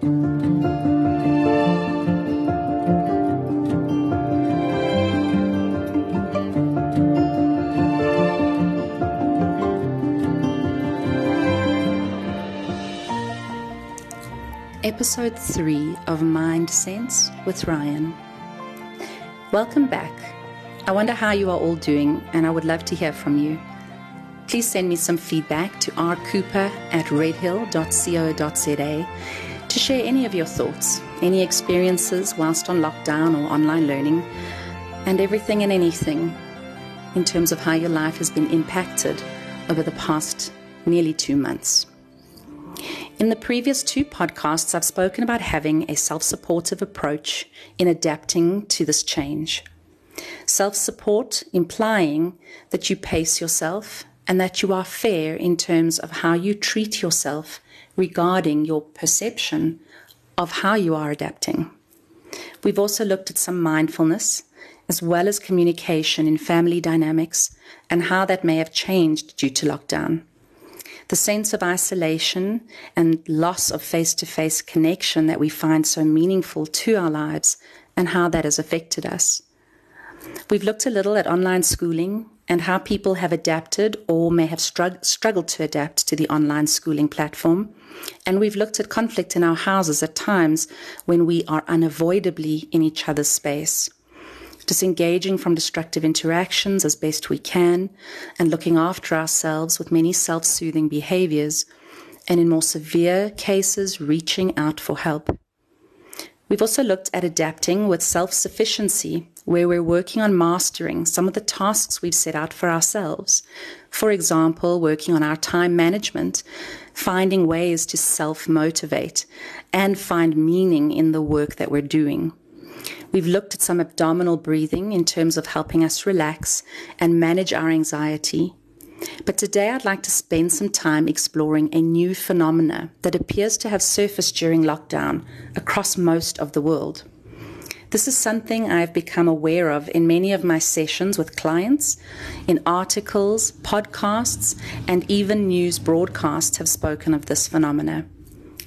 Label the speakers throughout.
Speaker 1: Episode 3 of Mind Sense with Ryan. Welcome back. I wonder how you are all doing, and I would love to hear from you. Please send me some feedback to rcooper at redhill.co.za to share any of your thoughts, any experiences whilst on lockdown or online learning, and everything and anything in terms of how your life has been impacted over the past nearly two months. In the previous two podcasts, I've spoken about having a self supportive approach in adapting to this change. Self support implying that you pace yourself and that you are fair in terms of how you treat yourself regarding your perception of how you are adapting. We've also looked at some mindfulness as well as communication in family dynamics and how that may have changed due to lockdown the sense of isolation and loss of face to face connection that we find so meaningful to our lives and how that has affected us. We've looked a little at online schooling and how people have adapted or may have strugg- struggled to adapt to the online schooling platform. And we've looked at conflict in our houses at times when we are unavoidably in each other's space disengaging from destructive interactions as best we can, and looking after ourselves with many self soothing behaviors, and in more severe cases, reaching out for help. We've also looked at adapting with self sufficiency, where we're working on mastering some of the tasks we've set out for ourselves. For example, working on our time management, finding ways to self motivate, and find meaning in the work that we're doing. We've looked at some abdominal breathing in terms of helping us relax and manage our anxiety. But today I'd like to spend some time exploring a new phenomena that appears to have surfaced during lockdown across most of the world. This is something I've become aware of in many of my sessions with clients, in articles, podcasts, and even news broadcasts have spoken of this phenomena.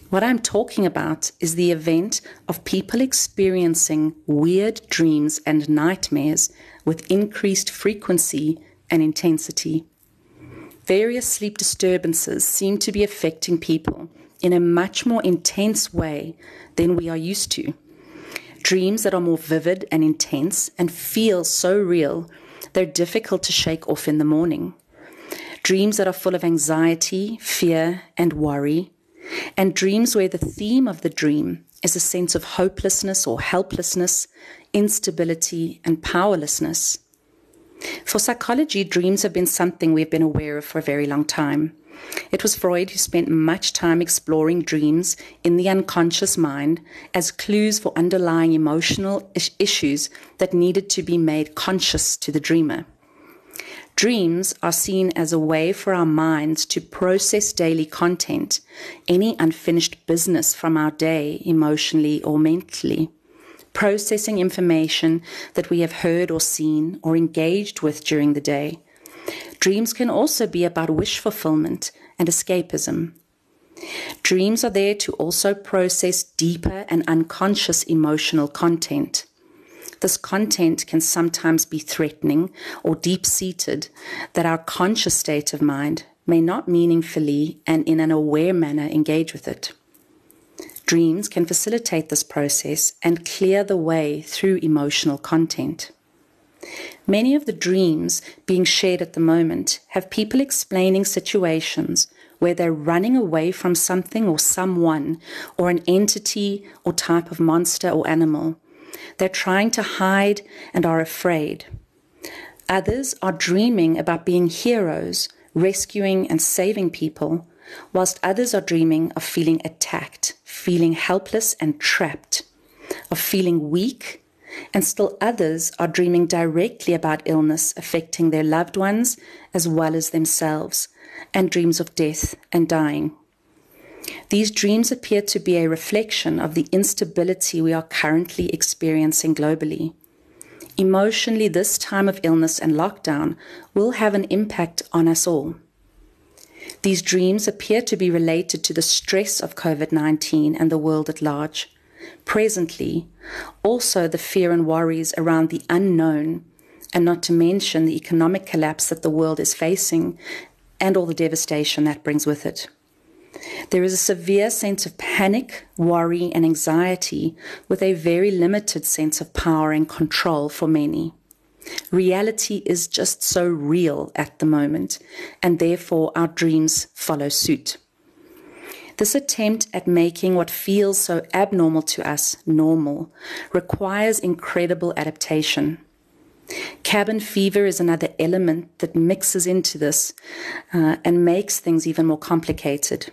Speaker 1: What I'm talking about is the event of people experiencing weird dreams and nightmares with increased frequency and intensity. Various sleep disturbances seem to be affecting people in a much more intense way than we are used to. Dreams that are more vivid and intense and feel so real, they're difficult to shake off in the morning. Dreams that are full of anxiety, fear, and worry and dreams where the theme of the dream is a sense of hopelessness or helplessness, instability, and powerlessness. For psychology, dreams have been something we've been aware of for a very long time. It was Freud who spent much time exploring dreams in the unconscious mind as clues for underlying emotional issues that needed to be made conscious to the dreamer. Dreams are seen as a way for our minds to process daily content, any unfinished business from our day, emotionally or mentally. Processing information that we have heard or seen or engaged with during the day. Dreams can also be about wish fulfillment and escapism. Dreams are there to also process deeper and unconscious emotional content. This content can sometimes be threatening or deep seated, that our conscious state of mind may not meaningfully and in an aware manner engage with it. Dreams can facilitate this process and clear the way through emotional content. Many of the dreams being shared at the moment have people explaining situations where they're running away from something or someone or an entity or type of monster or animal they're trying to hide and are afraid. Others are dreaming about being heroes, rescuing and saving people, whilst others are dreaming of feeling attacked, feeling helpless and trapped, of feeling weak, and still others are dreaming directly about illness affecting their loved ones as well as themselves, and dreams of death and dying. These dreams appear to be a reflection of the instability we are currently experiencing globally. Emotionally, this time of illness and lockdown will have an impact on us all. These dreams appear to be related to the stress of COVID 19 and the world at large. Presently, also the fear and worries around the unknown, and not to mention the economic collapse that the world is facing and all the devastation that brings with it. There is a severe sense of panic, worry, and anxiety, with a very limited sense of power and control for many. Reality is just so real at the moment, and therefore our dreams follow suit. This attempt at making what feels so abnormal to us normal requires incredible adaptation. Cabin fever is another element that mixes into this uh, and makes things even more complicated.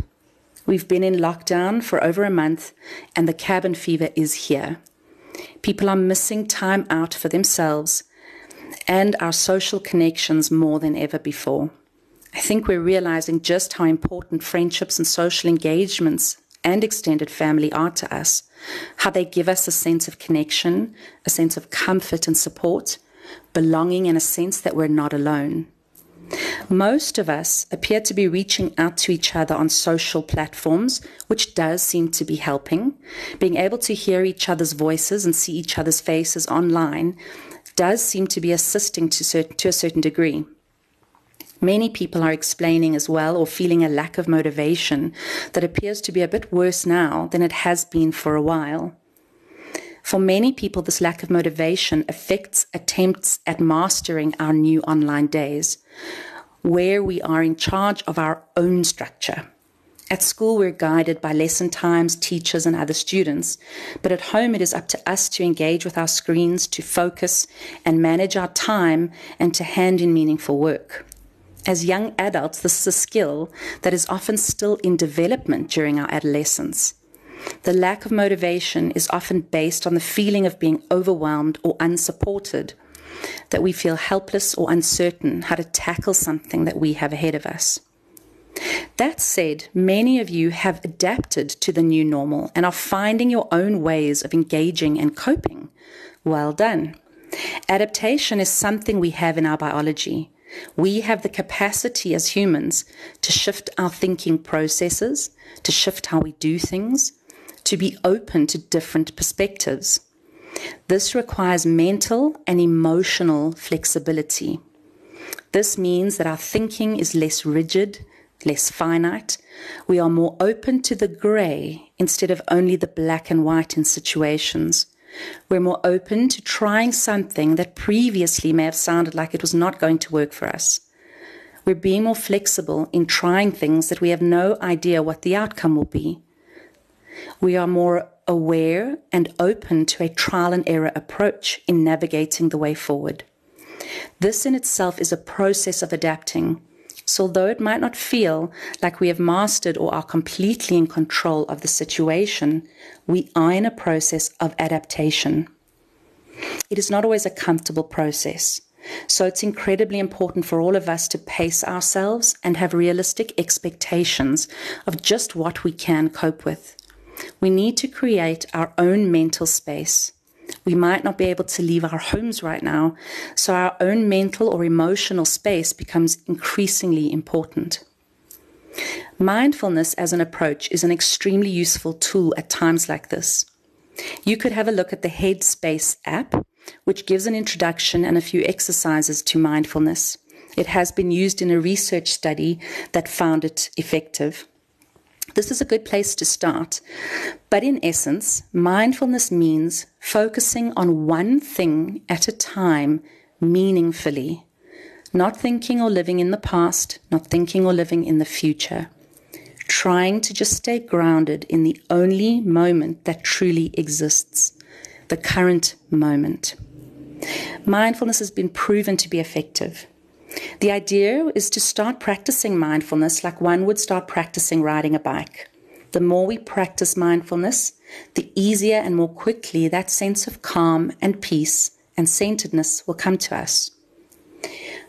Speaker 1: We've been in lockdown for over a month, and the cabin fever is here. People are missing time out for themselves and our social connections more than ever before. Think we're realizing just how important friendships and social engagements and extended family are to us, how they give us a sense of connection, a sense of comfort and support, belonging, and a sense that we're not alone. Most of us appear to be reaching out to each other on social platforms, which does seem to be helping. Being able to hear each other's voices and see each other's faces online does seem to be assisting to, to a certain degree. Many people are explaining as well or feeling a lack of motivation that appears to be a bit worse now than it has been for a while. For many people, this lack of motivation affects attempts at mastering our new online days, where we are in charge of our own structure. At school, we're guided by lesson times, teachers, and other students. But at home, it is up to us to engage with our screens, to focus and manage our time, and to hand in meaningful work. As young adults, this is a skill that is often still in development during our adolescence. The lack of motivation is often based on the feeling of being overwhelmed or unsupported, that we feel helpless or uncertain how to tackle something that we have ahead of us. That said, many of you have adapted to the new normal and are finding your own ways of engaging and coping. Well done. Adaptation is something we have in our biology. We have the capacity as humans to shift our thinking processes, to shift how we do things, to be open to different perspectives. This requires mental and emotional flexibility. This means that our thinking is less rigid less finite. We are more open to the grey instead of only the black and white in situations. We're more open to trying something that previously may have sounded like it was not going to work for us. We're being more flexible in trying things that we have no idea what the outcome will be. We are more aware and open to a trial and error approach in navigating the way forward. This in itself is a process of adapting so, although it might not feel like we have mastered or are completely in control of the situation, we are in a process of adaptation. It is not always a comfortable process. So, it's incredibly important for all of us to pace ourselves and have realistic expectations of just what we can cope with. We need to create our own mental space we might not be able to leave our homes right now, so our own mental or emotional space becomes increasingly important. Mindfulness as an approach is an extremely useful tool at times like this. You could have a look at the Headspace app, which gives an introduction and a few exercises to mindfulness. It has been used in a research study that found it effective. This is a good place to start. But in essence, mindfulness means focusing on one thing at a time meaningfully, not thinking or living in the past, not thinking or living in the future. Trying to just stay grounded in the only moment that truly exists, the current moment. Mindfulness has been proven to be effective. The idea is to start practicing mindfulness like one would start practicing riding a bike. The more we practice mindfulness, the easier and more quickly that sense of calm and peace and centeredness will come to us.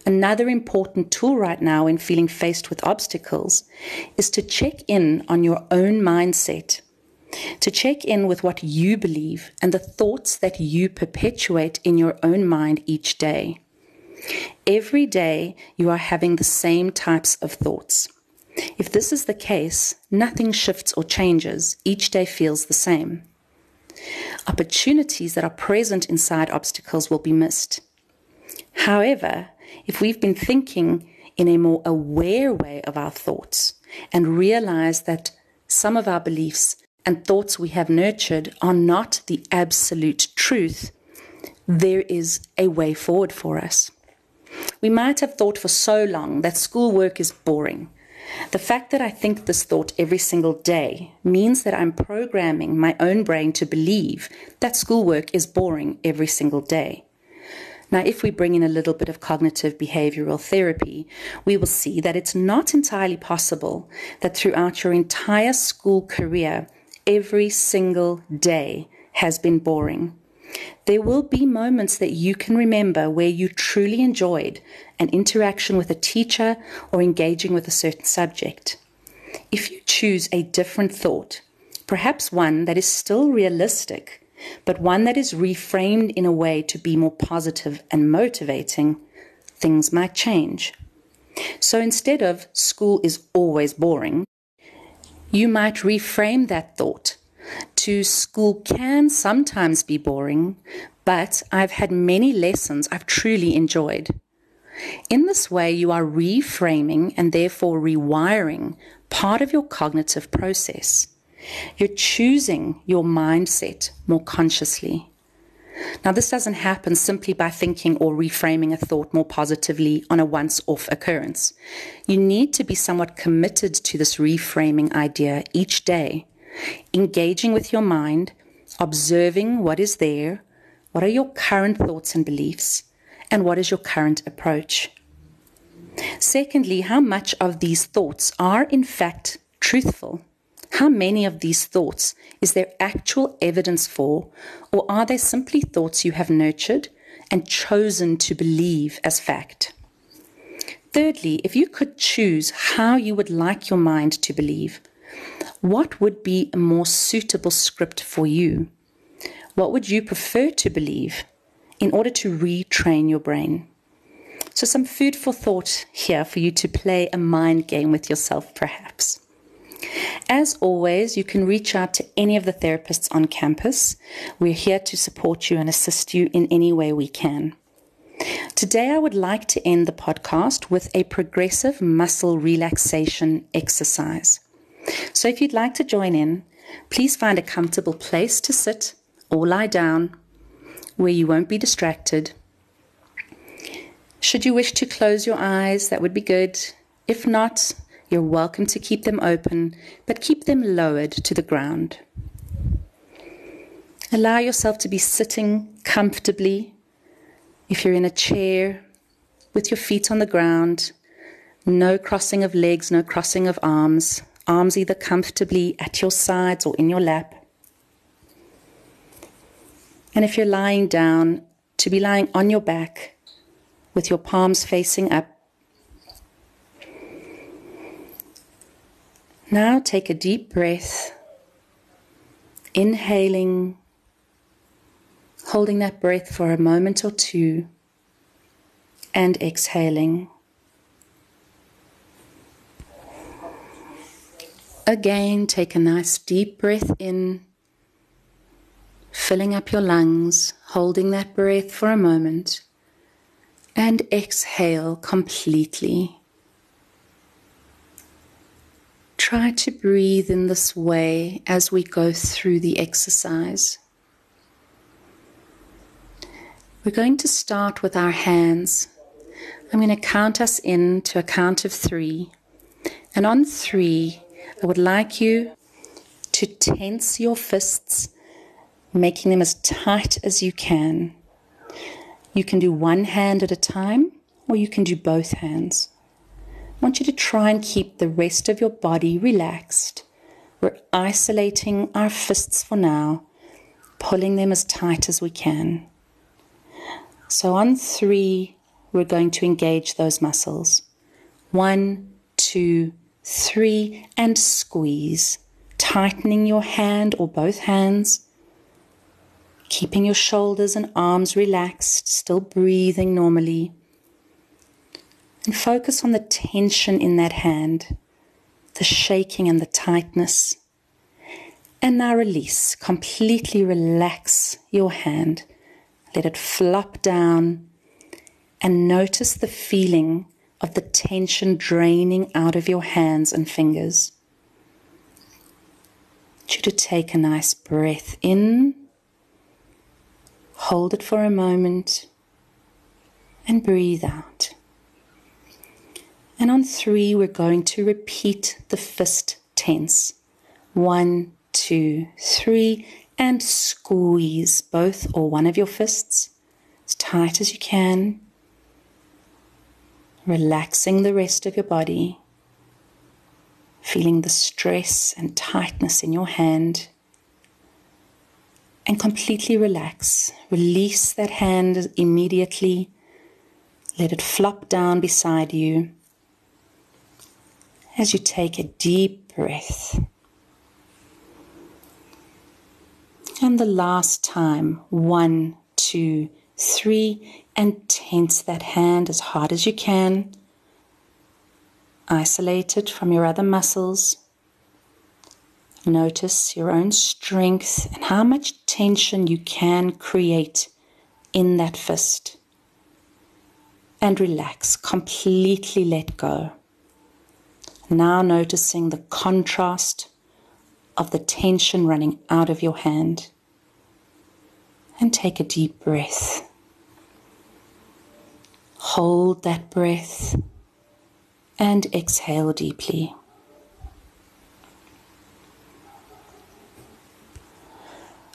Speaker 1: Another important tool right now in feeling faced with obstacles is to check in on your own mindset, to check in with what you believe and the thoughts that you perpetuate in your own mind each day. Every day, you are having the same types of thoughts. If this is the case, nothing shifts or changes. Each day feels the same. Opportunities that are present inside obstacles will be missed. However, if we've been thinking in a more aware way of our thoughts and realize that some of our beliefs and thoughts we have nurtured are not the absolute truth, there is a way forward for us. We might have thought for so long that schoolwork is boring. The fact that I think this thought every single day means that I'm programming my own brain to believe that schoolwork is boring every single day. Now, if we bring in a little bit of cognitive behavioral therapy, we will see that it's not entirely possible that throughout your entire school career, every single day has been boring. There will be moments that you can remember where you truly enjoyed an interaction with a teacher or engaging with a certain subject. If you choose a different thought, perhaps one that is still realistic, but one that is reframed in a way to be more positive and motivating, things might change. So instead of school is always boring, you might reframe that thought to school can sometimes be boring, but I've had many lessons I've truly enjoyed. In this way, you are reframing and therefore rewiring part of your cognitive process. You're choosing your mindset more consciously. Now, this doesn't happen simply by thinking or reframing a thought more positively on a once off occurrence. You need to be somewhat committed to this reframing idea each day, engaging with your mind, observing what is there, what are your current thoughts and beliefs, and what is your current approach. Secondly, how much of these thoughts are in fact truthful? How many of these thoughts is there actual evidence for, or are they simply thoughts you have nurtured and chosen to believe as fact? Thirdly, if you could choose how you would like your mind to believe, what would be a more suitable script for you? What would you prefer to believe in order to retrain your brain? So, some food for thought here for you to play a mind game with yourself, perhaps. As always, you can reach out to any of the therapists on campus. We're here to support you and assist you in any way we can. Today, I would like to end the podcast with a progressive muscle relaxation exercise. So, if you'd like to join in, please find a comfortable place to sit or lie down where you won't be distracted. Should you wish to close your eyes, that would be good. If not, you're welcome to keep them open, but keep them lowered to the ground. Allow yourself to be sitting comfortably. If you're in a chair, with your feet on the ground, no crossing of legs, no crossing of arms, arms either comfortably at your sides or in your lap. And if you're lying down, to be lying on your back with your palms facing up Now take a deep breath, inhaling, holding that breath for a moment or two, and exhaling. Again, take a nice deep breath in, filling up your lungs, holding that breath for a moment, and exhale completely. Try to breathe in this way as we go through the exercise. We're going to start with our hands. I'm going to count us in to a count of three. And on three, I would like you to tense your fists, making them as tight as you can. You can do one hand at a time, or you can do both hands. I want you to try and keep the rest of your body relaxed. We're isolating our fists for now, pulling them as tight as we can. So, on three, we're going to engage those muscles. One, two, three, and squeeze, tightening your hand or both hands, keeping your shoulders and arms relaxed, still breathing normally. And focus on the tension in that hand. the shaking and the tightness. And now release. Completely relax your hand. Let it flop down. And notice the feeling of the tension draining out of your hands and fingers. You to take a nice breath in. Hold it for a moment and breathe out. And on three, we're going to repeat the fist tense. One, two, three, and squeeze both or one of your fists as tight as you can, relaxing the rest of your body, feeling the stress and tightness in your hand. And completely relax. Release that hand immediately. Let it flop down beside you as you take a deep breath. And the last time, one, two, three, and tense that hand as hard as you can. Isolate it from your other muscles. Notice your own strength and how much tension you can create in that fist. And relax, completely let go. Now noticing the contrast of the tension running out of your hand. And take a deep breath. Hold that breath and exhale deeply.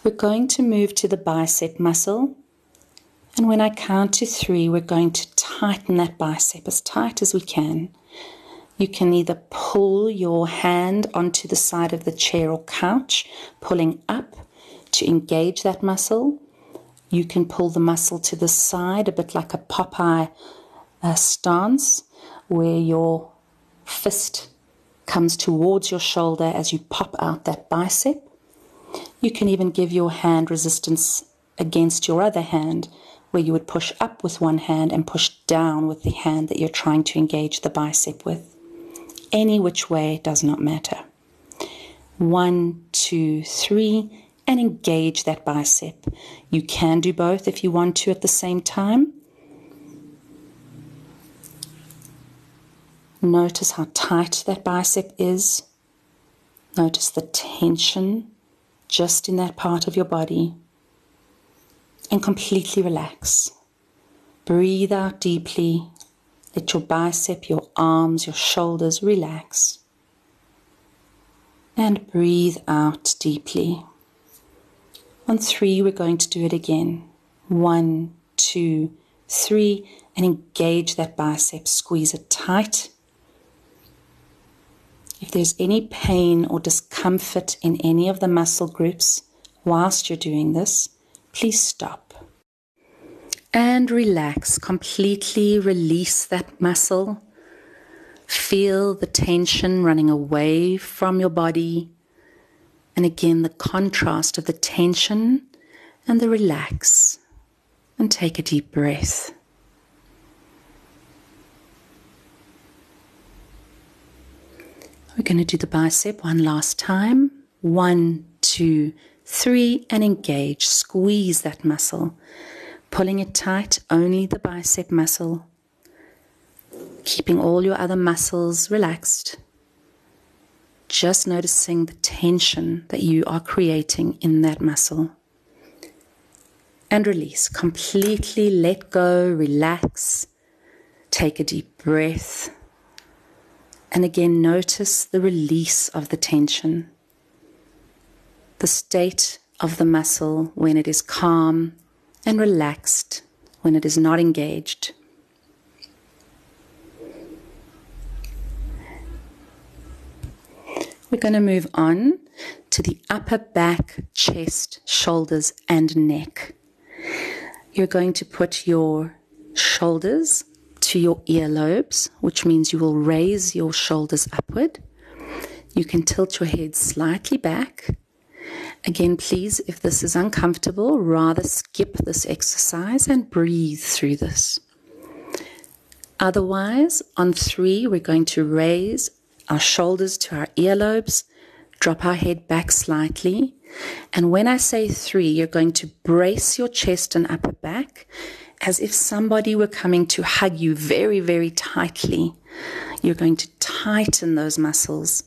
Speaker 1: We're going to move to the bicep muscle. And when I count to three, we're going to tighten that bicep as tight as we can. You can either pull your hand onto the side of the chair or couch, pulling up to engage that muscle. You can pull the muscle to the side, a bit like a Popeye uh, stance, where your fist comes towards your shoulder as you pop out that bicep. You can even give your hand resistance against your other hand, where you would push up with one hand and push down with the hand that you're trying to engage the bicep with any which way does not matter. One, two, three, and engage that bicep. You can do both if you want to at the same time. Notice how tight that bicep is. Notice the tension just in that part of your body. And completely relax. Breathe out deeply let your bicep, your arms, your shoulders relax. And breathe out deeply. On three, we're going to do it again. One, two, three, and engage that bicep. Squeeze it tight. If there's any pain or discomfort in any of the muscle groups whilst you're doing this, please stop and relax. Completely release that muscle. Feel the tension running away from your body. And again, the contrast of the tension and the relax. And take a deep breath. We're going to do the bicep one last time. One, two, three, and engage. Squeeze that muscle pulling it tight, only the bicep muscle, keeping all your other muscles relaxed. Just noticing the tension that you are creating in that muscle. And release. Completely let go, relax. Take a deep breath. And again, notice the release of the tension. The state of the muscle when it is calm and relaxed when it is not engaged. We're going to move on to the upper back, chest, shoulders, and neck. You're going to put your shoulders to your earlobes, which means you will raise your shoulders upward. You can tilt your head slightly back Again, please, if this is uncomfortable, rather skip this exercise and breathe through this. Otherwise, on three, we're going to raise our shoulders to our earlobes, drop our head back slightly. And when I say three, you're going to brace your chest and upper back as if somebody were coming to hug you very, very tightly. You're going to tighten those muscles.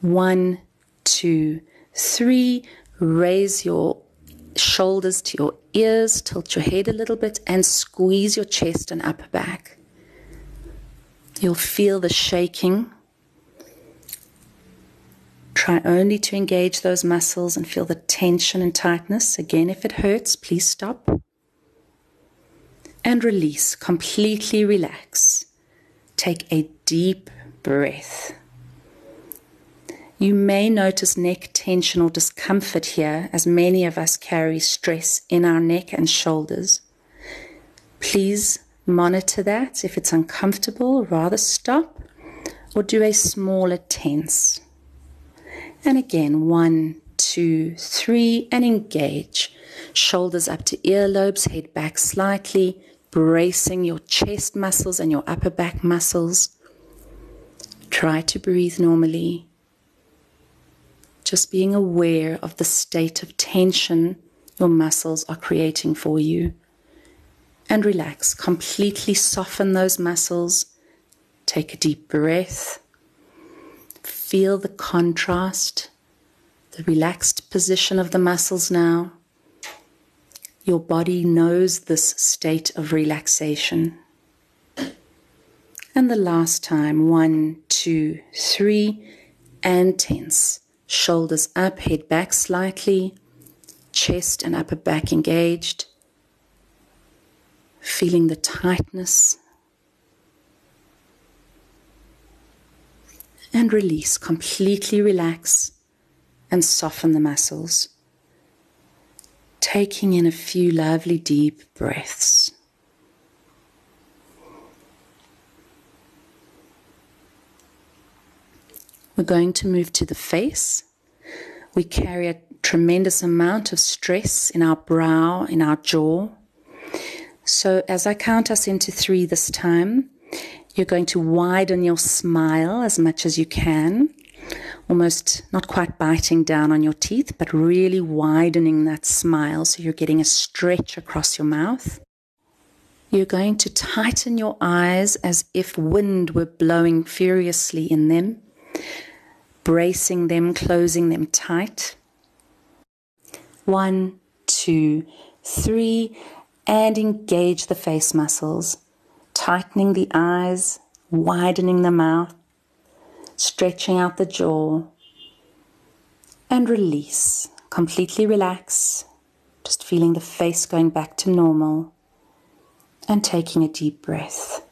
Speaker 1: One, two, three. Raise your shoulders to your ears, tilt your head a little bit, and squeeze your chest and upper back. You'll feel the shaking. Try only to engage those muscles and feel the tension and tightness. Again, if it hurts, please stop. And release, completely relax. Take a deep breath. You may notice neck tension or discomfort here, as many of us carry stress in our neck and shoulders. Please monitor that. If it's uncomfortable, rather stop or do a smaller tense. And again, one, two, three, and engage. Shoulders up to earlobes, head back slightly, bracing your chest muscles and your upper back muscles. Try to breathe normally just being aware of the state of tension your muscles are creating for you. And relax, completely soften those muscles. Take a deep breath. Feel the contrast, the relaxed position of the muscles now. Your body knows this state of relaxation. And the last time, one, two, three, and tense shoulders up, head back slightly, chest and upper back engaged, feeling the tightness. And release, completely relax and soften the muscles. Taking in a few lovely deep breaths. We're going to move to the face. We carry a tremendous amount of stress in our brow, in our jaw. So, as I count us into three this time, you're going to widen your smile as much as you can, almost not quite biting down on your teeth, but really widening that smile so you're getting a stretch across your mouth. You're going to tighten your eyes as if wind were blowing furiously in them bracing them, closing them tight. One, two, three, and engage the face muscles, tightening the eyes, widening the mouth, stretching out the jaw, and release. Completely relax, just feeling the face going back to normal, and taking a deep breath.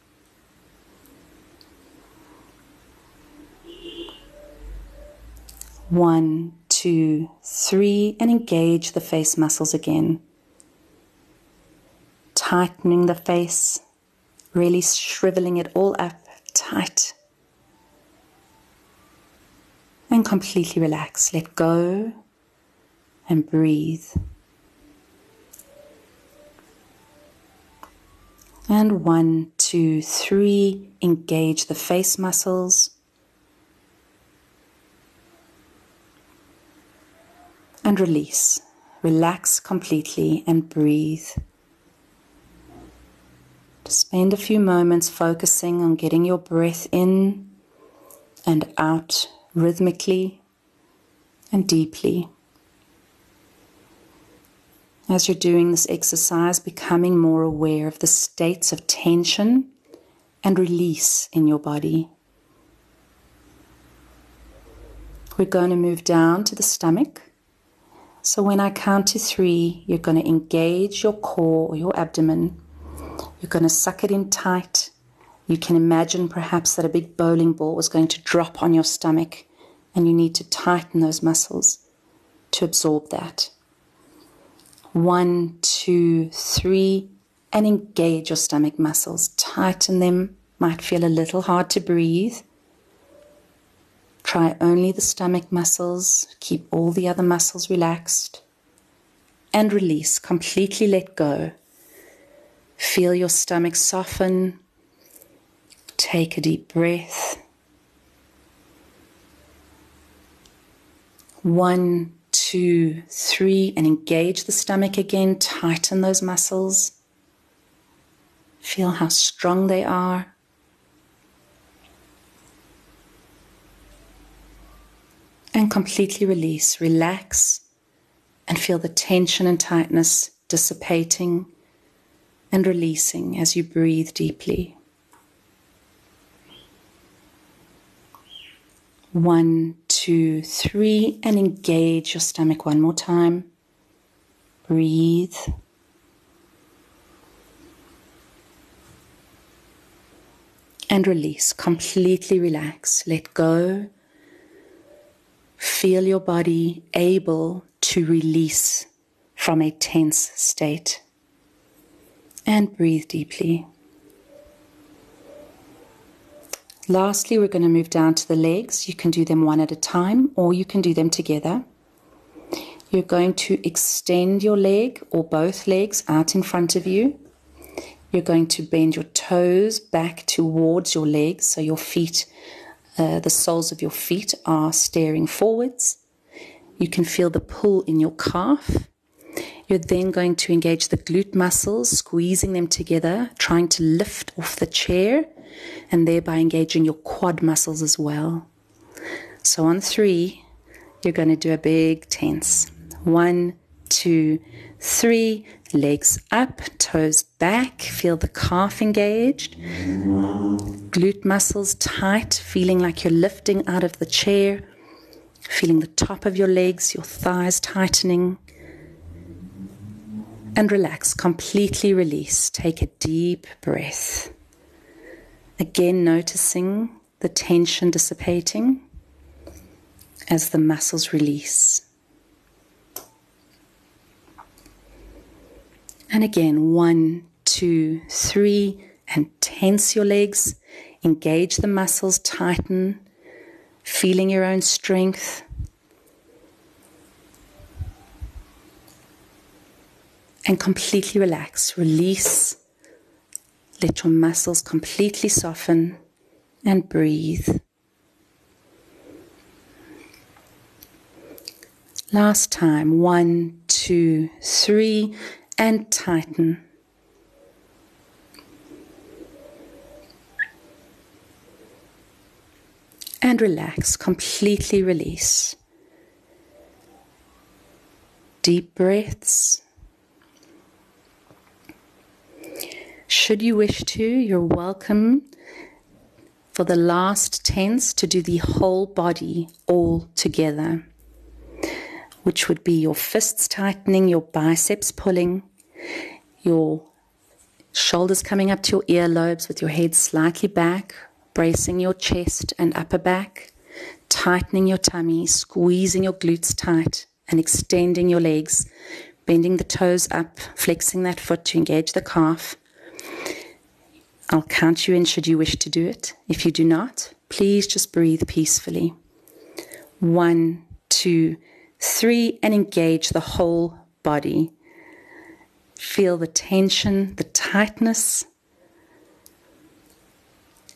Speaker 1: One, two, three, and engage the face muscles again. Tightening the face, really shriveling it all up tight. And completely relax. Let go and breathe. And one, two, three, engage the face muscles. and release. Relax completely and breathe. Spend a few moments focusing on getting your breath in and out rhythmically and deeply. As you're doing this exercise, becoming more aware of the states of tension and release in your body. We're going to move down to the stomach. So when I count to three, you're going to engage your core or your abdomen. You're going to suck it in tight. You can imagine perhaps that a big bowling ball was going to drop on your stomach, and you need to tighten those muscles to absorb that. One, two, three, and engage your stomach muscles. Tighten them. Might feel a little hard to breathe. Try only the stomach muscles, keep all the other muscles relaxed, and release. Completely let go. Feel your stomach soften. Take a deep breath. One, two, three, and engage the stomach again. Tighten those muscles. Feel how strong they are. And completely release. Relax and feel the tension and tightness dissipating and releasing as you breathe deeply. One, two, three, and engage your stomach one more time. Breathe. And release. Completely relax. Let go. Feel your body able to release from a tense state. And breathe deeply. Lastly, we're going to move down to the legs. You can do them one at a time or you can do them together. You're going to extend your leg or both legs out in front of you. You're going to bend your toes back towards your legs so your feet, uh, the soles of your feet are staring forwards. You can feel the pull in your calf. You're then going to engage the glute muscles, squeezing them together, trying to lift off the chair and thereby engaging your quad muscles as well. So on three, you're going to do a big tense. One, two, three. Legs up, toes back. Feel the calf engaged. Glute muscles tight, feeling like you're lifting out of the chair. Feeling the top of your legs, your thighs tightening. And relax, completely release. Take a deep breath. Again, noticing the tension dissipating as the muscles release. And again, one, two, three, and tense your legs, engage the muscles, tighten, feeling your own strength. And completely relax, release let your muscles completely soften and breathe. Last time, one, two, three, and tighten. And relax, completely release. Deep breaths. Should you wish to, you're welcome for the last tense to do the whole body all together, which would be your fists tightening, your biceps pulling, your shoulders coming up to your earlobes with your head slightly back, bracing your chest and upper back, tightening your tummy, squeezing your glutes tight, and extending your legs, bending the toes up, flexing that foot to engage the calf I'll count you in should you wish to do it. If you do not, please just breathe peacefully. One, two, three, and engage the whole body. Feel the tension, the tightness,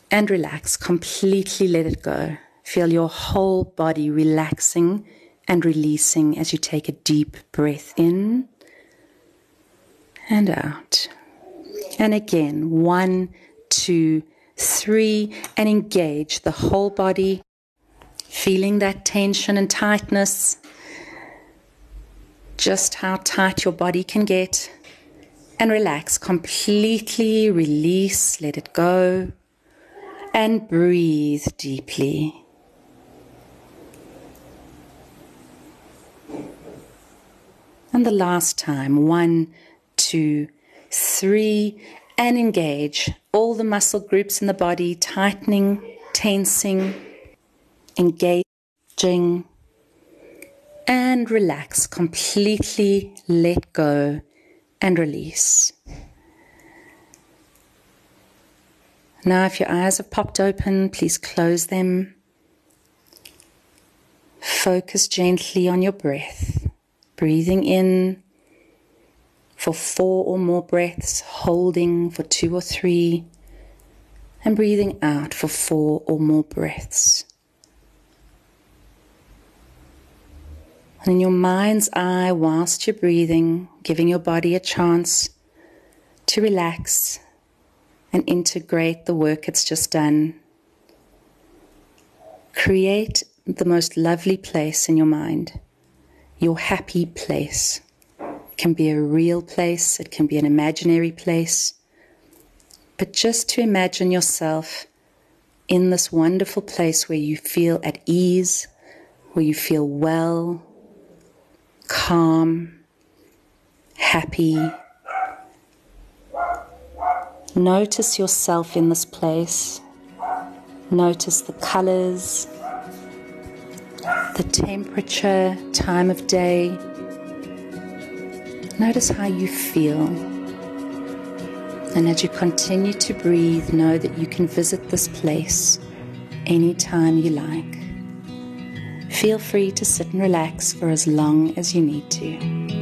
Speaker 1: and relax. Completely let it go. Feel your whole body relaxing and releasing as you take a deep breath in and out. And again, one, two, three, and engage the whole body, feeling that tension and tightness, just how tight your body can get. And relax completely, release, let it go, and breathe deeply. And the last time, one, two, three, and engage all the muscle groups in the body, tightening, tensing, engaging, and relax. Completely let go and release. Now, if your eyes have popped open, please close them. Focus gently on your breath, breathing in for four or more breaths, holding for two or three, and breathing out for four or more breaths. And in your mind's eye, whilst you're breathing, giving your body a chance to relax and integrate the work it's just done, create the most lovely place in your mind, your happy place. Can be a real place, it can be an imaginary place, but just to imagine yourself in this wonderful place where you feel at ease, where you feel well, calm, happy. Notice yourself in this place. Notice the colors, the temperature, time of day. Notice how you feel. And as you continue to breathe, know that you can visit this place anytime you like. Feel free to sit and relax for as long as you need to.